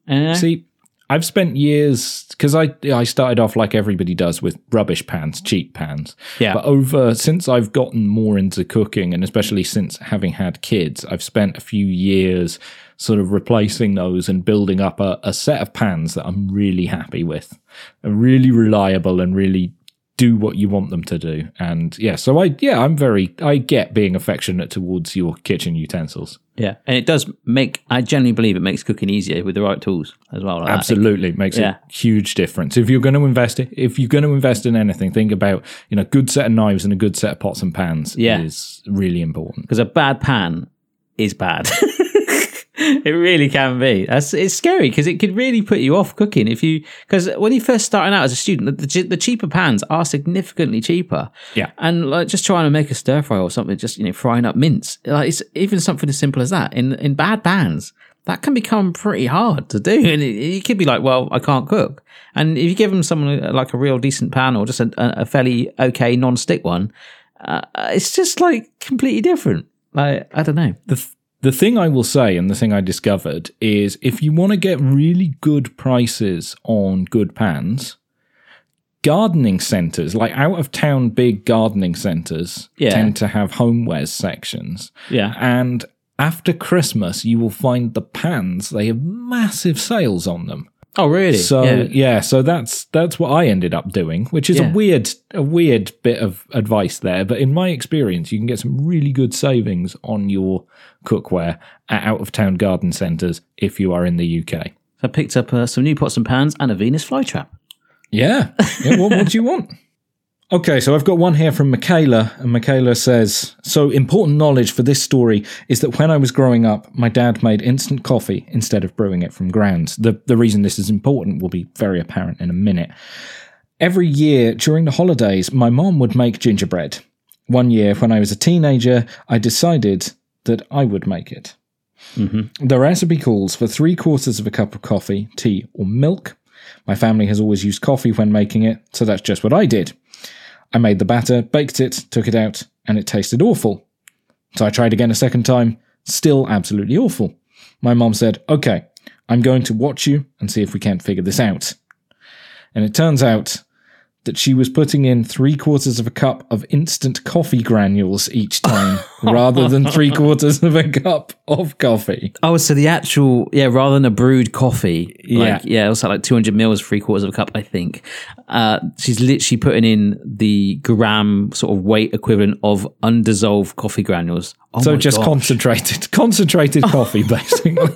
Speaker 2: Eh?
Speaker 3: See, I've spent years because I I started off like everybody does with rubbish pans, cheap pans.
Speaker 2: Yeah.
Speaker 3: But over since I've gotten more into cooking, and especially since having had kids, I've spent a few years sort of replacing those and building up a, a set of pans that I'm really happy with, are really reliable and really do what you want them to do. And yeah, so I yeah, I'm very I get being affectionate towards your kitchen utensils.
Speaker 2: yeah, and it does make. I genuinely believe it makes cooking easier with the right tools as well. like that.
Speaker 3: Absolutely makes
Speaker 2: Yeah.
Speaker 3: a huge difference. If you're going to invest if you're going to invest in anything, think about, you know, good set of knives and a good set of pots and pans
Speaker 2: Yeah.
Speaker 3: is really important.
Speaker 2: because a bad pan is bad. it really can be. That's it's scary because it could really put you off cooking if you because when you're first starting out as a student, the, the, the cheaper pans are significantly cheaper.
Speaker 3: Yeah.
Speaker 2: and like just trying to make a stir fry or something, just you know frying up mince, like it's even something as simple as that in in bad pans. That can become pretty hard to do, and it, you could be like, "Well, I can't cook." And if you give them someone uh, like a real decent pan or just a, a fairly okay non-stick one, uh, it's just like completely different. Like I don't know.
Speaker 3: The th- the thing I will say and the thing I discovered is if you want to get really good prices on good pans, gardening centers, like out of town big gardening centers
Speaker 2: Yeah.
Speaker 3: tend to have homewares sections.
Speaker 2: Yeah.
Speaker 3: And after Christmas, you will find the pans, they have massive sales on them.
Speaker 2: Oh, really?
Speaker 3: So
Speaker 2: yeah.
Speaker 3: yeah. so that's that's what I ended up doing, which is
Speaker 2: Yeah.
Speaker 3: a weird a weird bit of advice there. But in my experience, you can get some really good savings on your cookware at out of town garden centres if you are in the UK.
Speaker 2: I picked up uh, some new pots and pans and a Venus flytrap.
Speaker 3: Yeah. yeah what, what do you want? Okay, so I've got one here from Michaela, and Michaela says So, important knowledge for this story is that when I was growing up, my dad made instant coffee instead of brewing it from grounds. The, the reason this is important will be very apparent in a minute. Every year during the holidays, my mom would make gingerbread. One year, when I was a teenager, I decided that I would make it. Mm-hmm. The recipe calls for three quarters of a cup of coffee, tea, or milk. My family has always used coffee when making it, so that's just what I did. I made the batter, baked it, took it out, and it tasted awful. So I tried again a second time, still absolutely awful. My mom said, Okay, I'm going to watch you and see if we can't figure this out. And it turns out that she was putting in three quarters of a cup of instant coffee granules each time rather than three quarters of a cup of coffee.
Speaker 2: Oh, so the actual yeah, rather than a brewed coffee, like,
Speaker 3: Yeah.
Speaker 2: yeah, it was like two hundred mils, three quarters of a cup, I think. Uh, she's literally putting in the gram sort of weight equivalent of undissolved coffee granules. Oh
Speaker 3: So just
Speaker 2: gosh.
Speaker 3: concentrated, concentrated coffee, basically.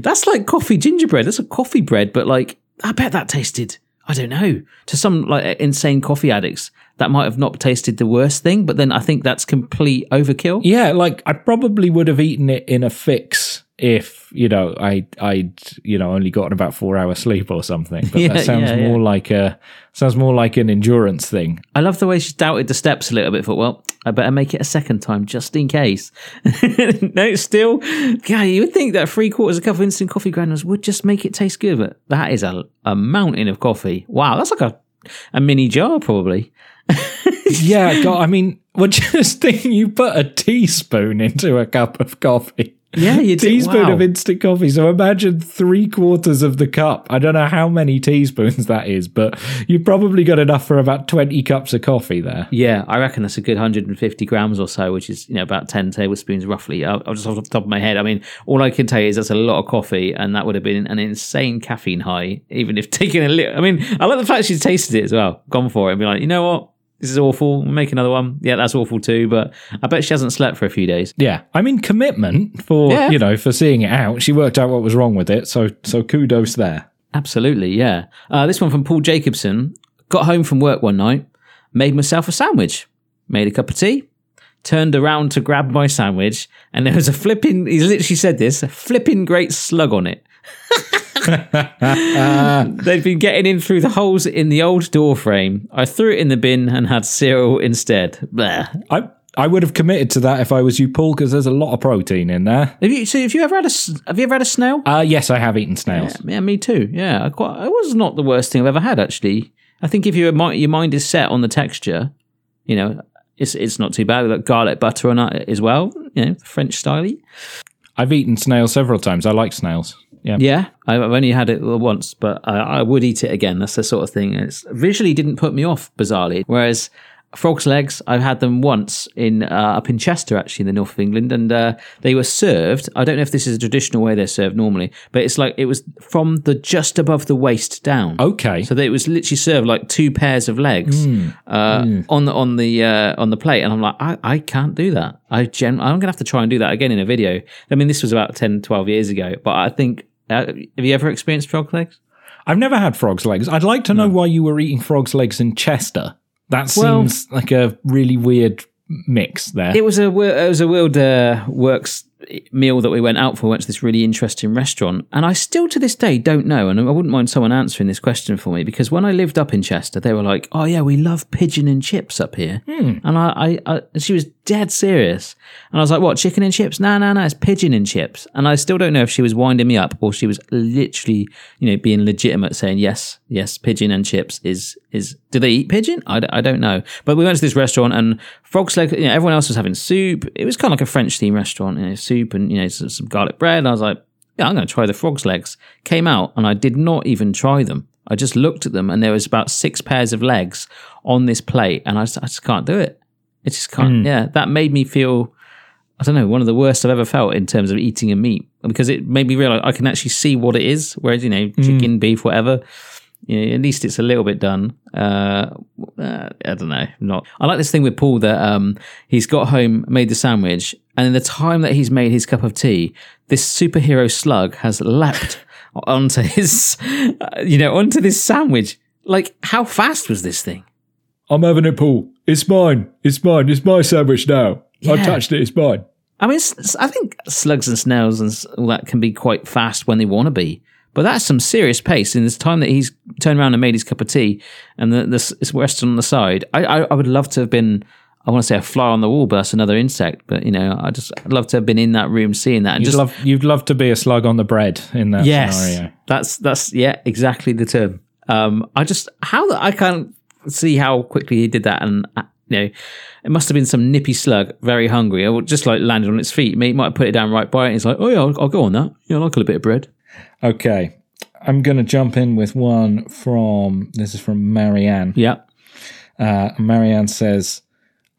Speaker 2: that's like coffee gingerbread. That's a coffee bread, but like I bet that tasted. I don't know. To some like insane coffee addicts, that might have not tasted the worst thing, but then I think that's complete overkill.
Speaker 3: Yeah, like I probably would have eaten it in a fix if you know I I'd you know only gotten about four hours sleep or something. But
Speaker 2: Yeah,
Speaker 3: that sounds
Speaker 2: yeah,
Speaker 3: more
Speaker 2: yeah.
Speaker 3: like a sounds more like an endurance thing.
Speaker 2: I love the way she's doubted the steps a little bit. Thought, well, I better make it a second time just in case. no, still, yeah, you would think that three quarters of a cup of instant coffee granules would just make it taste good, but that is a, a mountain of coffee. Wow, that's like a a mini jar probably.
Speaker 3: yeah, God, I mean, well, just think you put a teaspoon into a cup of coffee.
Speaker 2: Yeah, you
Speaker 3: teaspoon
Speaker 2: wow.
Speaker 3: of instant coffee. So imagine three quarters of the cup. I don't know how many teaspoons that is, but you've probably got enough for about 20 cups of coffee there.
Speaker 2: Yeah, I reckon that's a good 150 grams or so, which is you know about 10 tablespoons roughly. I'll, I'll just off the top of my head. I mean, all I can tell you is that's a lot of coffee, and that would have been an insane caffeine high, even if taking a little. I mean, I like the fact she's tasted it as well, gone for it, and be like, you know what, this is awful. Make another one. Yeah, that's awful too. But I bet she hasn't slept for a few days.
Speaker 3: Yeah, I mean commitment for
Speaker 2: Yeah.
Speaker 3: you know for seeing it out. She worked out what was wrong with it, so so kudos there.
Speaker 2: Absolutely, yeah. Uh, this one from Paul Jacobson. Got home from work one night, made myself a sandwich, made a cup of tea, turned around to grab my sandwich, and there was a flipping, he literally said this, a flipping great slug on it. They'd been getting in through the holes in the old door frame. I threw it in the bin and had cereal instead.
Speaker 3: I I would have committed to that if I was you, Paul, because there's a lot of protein in there.
Speaker 2: Have you, so have you ever had a, have you ever had a snail?
Speaker 3: Uh yes, I have eaten snails.
Speaker 2: Yeah, me too. Yeah, I quite, it was not the worst thing I've ever had actually. I think if your mind, your mind is set on the texture, you know, it's it's not too bad. Like garlic butter on it as well, you know, French style.
Speaker 3: I've eaten snails several times. I like snails. Yeah.
Speaker 2: Yeah, I've only had it once, but I, I would eat it again. That's the sort of thing. It's visually didn't put me off bizarrely. Whereas frog's legs, I've had them once in uh, up in Chester, actually in the north of England, and uh, they were served. I don't know if this is a traditional way they're served normally, but it's like it was from the just above the waist down.
Speaker 3: Okay.
Speaker 2: So that it was literally served like two pairs of legs uh, on the on the uh, on the plate, and I'm like, I, I can't do that. I gen- I'm gonna have to try and do that again in a video. I mean, this was about 10, 12 years ago, but I think uh, have you ever experienced frog legs?
Speaker 3: I've never had frog's legs. I'd like to know why you were eating frog's legs in Chester. That
Speaker 2: Well-
Speaker 3: seems like a really weird mix there.
Speaker 2: It was a it was a World uh, Works meal that we went out for. Went to this really interesting restaurant, and I still to this day don't know. And I wouldn't mind someone answering this question for me because when I lived up in Chester, they were like, "Oh yeah, we love pigeon and chips up here," and I, I, I she was dead serious, and I was like, "What chicken and chips? No, no, no, it's pigeon and chips." And I still don't know if she was winding me up or she was literally, you know, being legitimate, saying yes, yes, pigeon and chips is is. Do they eat pigeon? I, d- I don't know. But we went to this restaurant and frog's leg. You know, everyone else was having soup. It was kind of like a French themed restaurant. You know, soup and you know some, some garlic bread. And I was like, yeah, I'm going to try the frog's legs. Came out and I did not even try them. I just looked at them and there was about six pairs of legs on this plate, and I just, I just can't do it. It just can't. Yeah, that made me feel. I don't know, one of the worst I've ever felt in terms of eating a meat because it made me realize I can actually see what it is. Whereas, you know, chicken, beef, whatever, you know, at least it's a little bit done. Uh, uh, I don't know. Not. I like this thing with Paul that um, he's got home, made the sandwich, and in the time that he's made his cup of tea, this superhero slug has lapped onto his, uh, you know, onto this sandwich. Like, how fast was this thing?
Speaker 3: I'm having it, Paul. It's mine. It's mine. It's my sandwich now. I
Speaker 2: Yeah.
Speaker 3: touched it. It's mine.
Speaker 2: I mean, I think slugs and snails and all that can be quite fast when they want to be. But that's some serious pace. In this time that he's turned around and made his cup of tea and the, the, s- it's resting on the side, I, I, I would love to have been, I want to say a fly on the wall burst, another insect. But, you know, I just, I'd love to have been in that room seeing that. And
Speaker 3: You'd
Speaker 2: just,
Speaker 3: love, you'd love to be a slug on the bread in that
Speaker 2: yes,
Speaker 3: scenario.
Speaker 2: that's, that's, yeah, exactly the term. Um, I just, how, the- I can't see how quickly he did that. And, uh, you know, it must have been some nippy slug, very hungry, or just like landed on its feet. He might have put it down right by it. He's like, oh yeah, I'll, I'll go on that. Yeah, I like a little bit of bread.
Speaker 3: Okay. I'm going to jump in with one from, this is from Marianne.
Speaker 2: Yeah.
Speaker 3: Uh, Marianne says,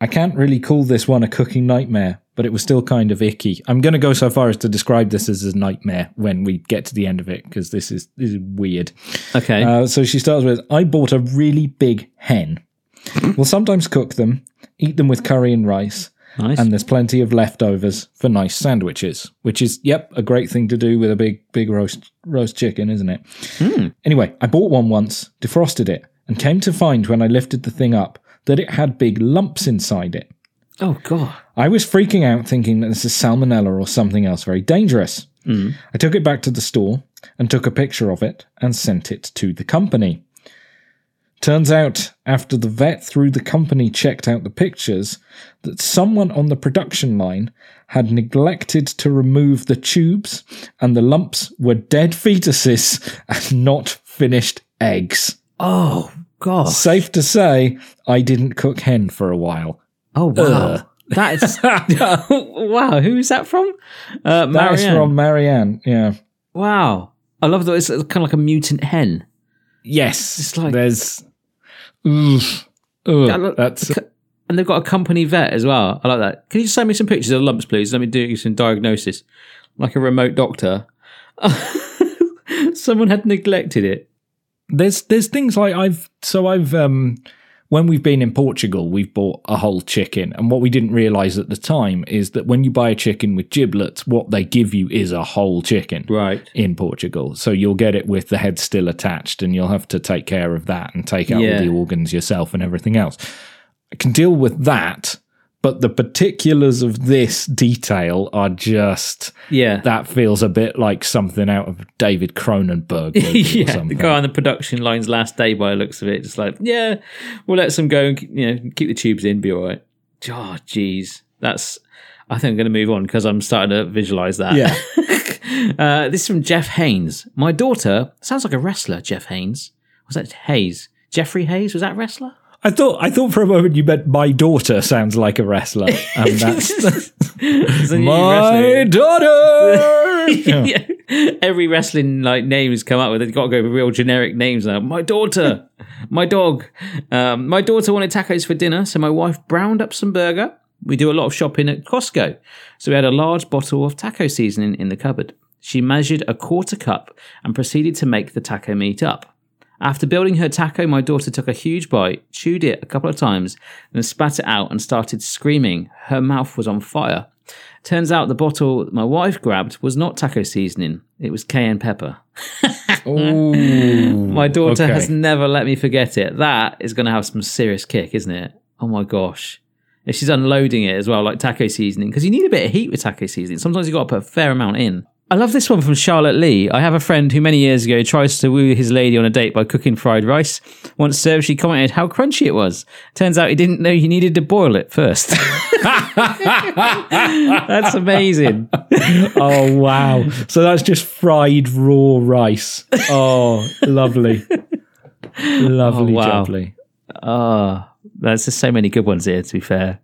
Speaker 3: I can't really call this one a cooking nightmare, but it was still kind of icky. I'm going to go so far as to describe this as a nightmare when we get to the end of it because this is this is weird.
Speaker 2: Okay.
Speaker 3: Uh, so she starts with, I bought a really big hen. We'll sometimes cook them, eat them with curry and rice,
Speaker 2: nice.
Speaker 3: and there's plenty of leftovers for nice sandwiches, which is, yep, a great thing to do with a big, big roast roast chicken, isn't it? Anyway, I bought one once, defrosted it, and came to find when I lifted the thing up that it had big lumps inside it.
Speaker 2: Oh god.
Speaker 3: I was freaking out thinking that this is salmonella or something else very dangerous. Hmm. I took it back to the store and took a picture of it and sent it to the company. Turns out, after the vet through the company checked out the pictures, that someone on the production line had neglected to remove the tubes, and the lumps were dead fetuses and not finished eggs.
Speaker 2: Oh god.
Speaker 3: Safe to say, I didn't cook hen for a while.
Speaker 2: Oh wow.
Speaker 3: Ugh.
Speaker 2: That is wow. Who is that from? Uh,
Speaker 3: That is
Speaker 2: Marianne.
Speaker 3: from Marianne. Yeah.
Speaker 2: Wow, I love that. It's kind of like a mutant hen.
Speaker 3: Yes.
Speaker 2: It's like-
Speaker 3: there's. Ugh,
Speaker 2: look-
Speaker 3: that's
Speaker 2: And they've got a company vet as well. I like that. Can you send me some pictures of lumps, please? Let me do some diagnosis, like a remote doctor. Someone had neglected it.
Speaker 3: there's there's things like I've so I've um when we've been in Portugal, we've bought a whole chicken, and what we didn't realize at the time is that when you buy a chicken with giblets, what they give you is a whole chicken.
Speaker 2: Right.
Speaker 3: In Portugal, so you'll get it with the head still attached, and you'll have to take care of that and take out
Speaker 2: Yeah.
Speaker 3: all the organs yourself and everything else. I can deal with that, but the particulars of this detail are just
Speaker 2: Yeah.
Speaker 3: that feels a bit like something out of David Cronenberg
Speaker 2: yeah, the guy on the production line's last day by the looks of it, just like, yeah, we'll let some go and you know keep the tubes in, be all right. Oh, jeez, that's. I think I'm going to move on because I'm starting to visualize that.
Speaker 3: Yeah.
Speaker 2: uh, this is from Jeff Haynes. My daughter sounds like a wrestler. Jeff Haynes was that Hayes? Jeffrey Hayes was that wrestler?
Speaker 3: I thought I thought for a moment you meant my daughter sounds like a wrestler, and that's
Speaker 2: a
Speaker 3: my
Speaker 2: wrestling-
Speaker 3: daughter. Yeah.
Speaker 2: Yeah. Every wrestling like name has come up with. They've got to go with real generic names now. My daughter, my dog. Um, my daughter wanted tacos for dinner, so my wife browned up some burger. We do a lot of shopping at Costco, so we had a large bottle of taco seasoning in the cupboard. She measured a quarter cup and proceeded to make the taco meat up. After building her taco, my daughter took a huge bite, chewed it a couple of times, then spat it out and started screaming. Her mouth was on fire. Turns out the bottle my wife grabbed was not taco seasoning, it was cayenne pepper.
Speaker 3: Ooh,
Speaker 2: My daughter
Speaker 3: okay.
Speaker 2: has never let me forget it. That is going to have some serious kick, isn't it? Oh my gosh. If she's unloading it as well, like taco seasoning, because you need a bit of heat with taco seasoning. Sometimes you've got to put a fair amount in. I love this one from Charlotte Lee. I have a friend who many years ago tries to woo his lady on a date by cooking fried rice. Once served, she commented how crunchy it was. Turns out he didn't know you needed to boil it first. That's amazing.
Speaker 3: Oh wow! So that's just fried raw rice. Oh, lovely, lovely,
Speaker 2: Oh, wow.
Speaker 3: lovely.
Speaker 2: Oh, there's just so many good ones here, to be fair.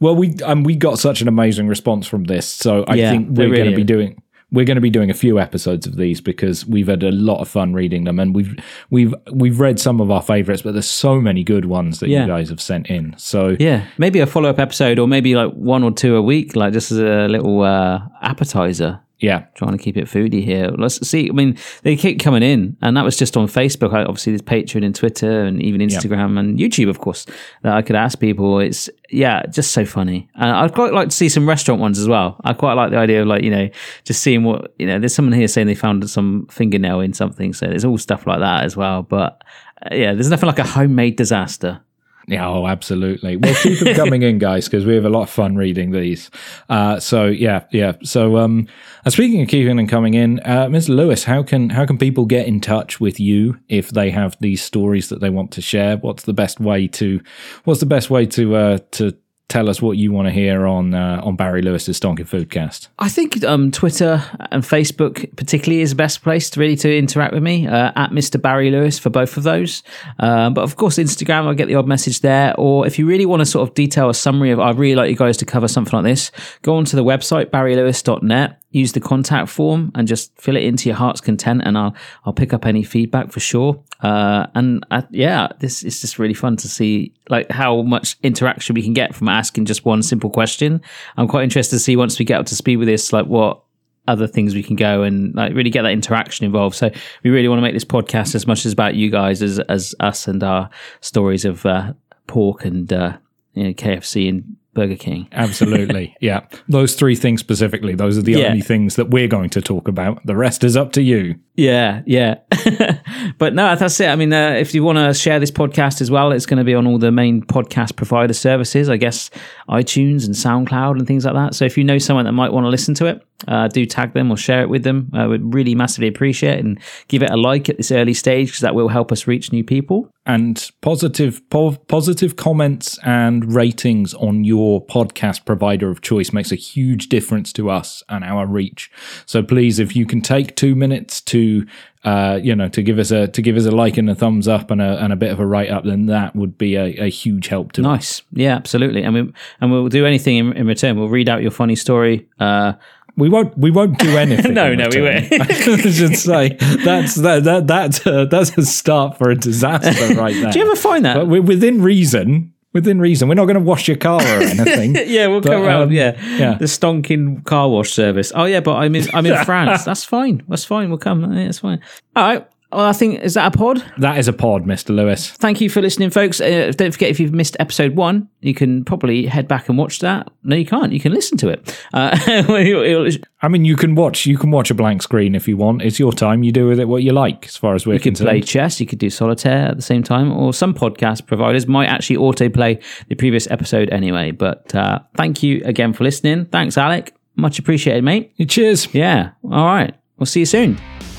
Speaker 3: Well, we um, we got such an amazing response from this, so I
Speaker 2: Yeah,
Speaker 3: think we're going to be doing we're going to be doing a few episodes of these because we've had a lot of fun reading them, and we've we've we've read some of our favorites, but there's so many good ones that
Speaker 2: Yeah.
Speaker 3: you guys have sent in. So
Speaker 2: Yeah, maybe a follow up episode, or maybe like one or two a week, like just as a little uh, appetizer.
Speaker 3: Yeah,
Speaker 2: Trying to keep it foodie here. Let's see. I mean, they keep coming in, and that was just on Facebook. I, obviously, there's Patreon and Twitter, and even Instagram and YouTube, of course. That I could ask people. It's yeah, just so funny. And I'd quite like to see some restaurant ones as well. I quite like the idea of like you know just seeing what you know. There's someone here saying they found some fingernail in something, so there's all stuff like that as well. But uh, yeah, there's nothing like a homemade disaster.
Speaker 3: Yeah, oh, absolutely. Well, keep them coming in, guys, because we have a lot of fun reading these. Uh, so yeah, yeah. So um, uh, speaking of keeping them coming in, uh, Mr. Lewis, how can how can people get in touch with you if they have these stories that they want to share? What's the best way to What's the best way to uh, to tell us what you want to hear on uh, on Barry Lewis's Stonking Foodcast?
Speaker 2: I think um, Twitter and Facebook particularly is the best place to really to interact with me uh, at Mr. Barry Lewis for both of those. Um, but of course, Instagram, I'll get the odd message there. Or if you really want to sort of detail a summary of, I'd really like you guys to cover something like this, go onto the website, barrylewis.net, use the contact form and just fill it into your heart's content and I'll, I'll pick up any feedback for sure. Uh, and uh, yeah, this is just really fun to see like how much interaction we can get from asking just one simple question. I'm quite interested to see once we get up to speed with this, like what other things we can go and like really get that interaction involved. So we really want to make this podcast as much as about you guys as as us and our stories of uh, pork and uh, you know, KFC and Burger King.
Speaker 3: Absolutely, yeah. Those three things specifically; those are the
Speaker 2: Yeah.
Speaker 3: only things that we're going to talk about. The rest is up to you.
Speaker 2: Yeah, yeah. but no, that's it. I mean, uh, if you want to share this podcast as well, it's going to be on all the main podcast provider services, I guess iTunes and SoundCloud and things like that. So if you know someone that might want to listen to it, uh, do tag them or share it with them. I would really massively appreciate it and give it a like at this early stage because that will help us reach new people.
Speaker 3: and positive po- positive comments and ratings on your podcast provider of choice makes a huge difference to us and our reach. So please, if you can take two minutes to uh, you know, to give us a to give us a like and a thumbs up and a and a bit of a write up, then that would be a, a huge help to us.
Speaker 2: Nice. Yeah, absolutely. And we and we'll do anything in, in return. We'll read out your funny story. Uh,
Speaker 3: We won't. We won't do anything.
Speaker 2: No, no, we
Speaker 3: return. I should say that's that, that that's a, that's a start for a disaster right there.
Speaker 2: do you ever find that?
Speaker 3: But within reason. Within reason, we're not going to wash your car or anything.
Speaker 2: yeah, we'll
Speaker 3: But,
Speaker 2: come around.
Speaker 3: um,
Speaker 2: yeah,
Speaker 3: yeah.
Speaker 2: the stonking car wash service. Oh yeah, but I'm in I'm in France. That's fine. That's fine. We'll come. Yeah, that's fine. All right. Well, I think is that a pod.
Speaker 3: that is a pod, Mister Lewis.
Speaker 2: Thank you for listening, folks. Uh, don't forget if you've missed episode one, you can probably head back and watch that. No, you can't. You can listen to it. Uh, it'll- it'll-
Speaker 3: I mean, you can watch. You can watch a blank screen if you want. It's your time. You do with it what you like, as far as we're
Speaker 2: You could
Speaker 3: concerned.
Speaker 2: play chess, you could do solitaire at the same time, or some podcast providers might actually autoplay the previous episode anyway. But uh, thank you again for listening. Thanks, Alec. Much appreciated, mate.
Speaker 3: Cheers.
Speaker 2: Yeah. All right. We'll see you soon.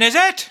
Speaker 1: Is it?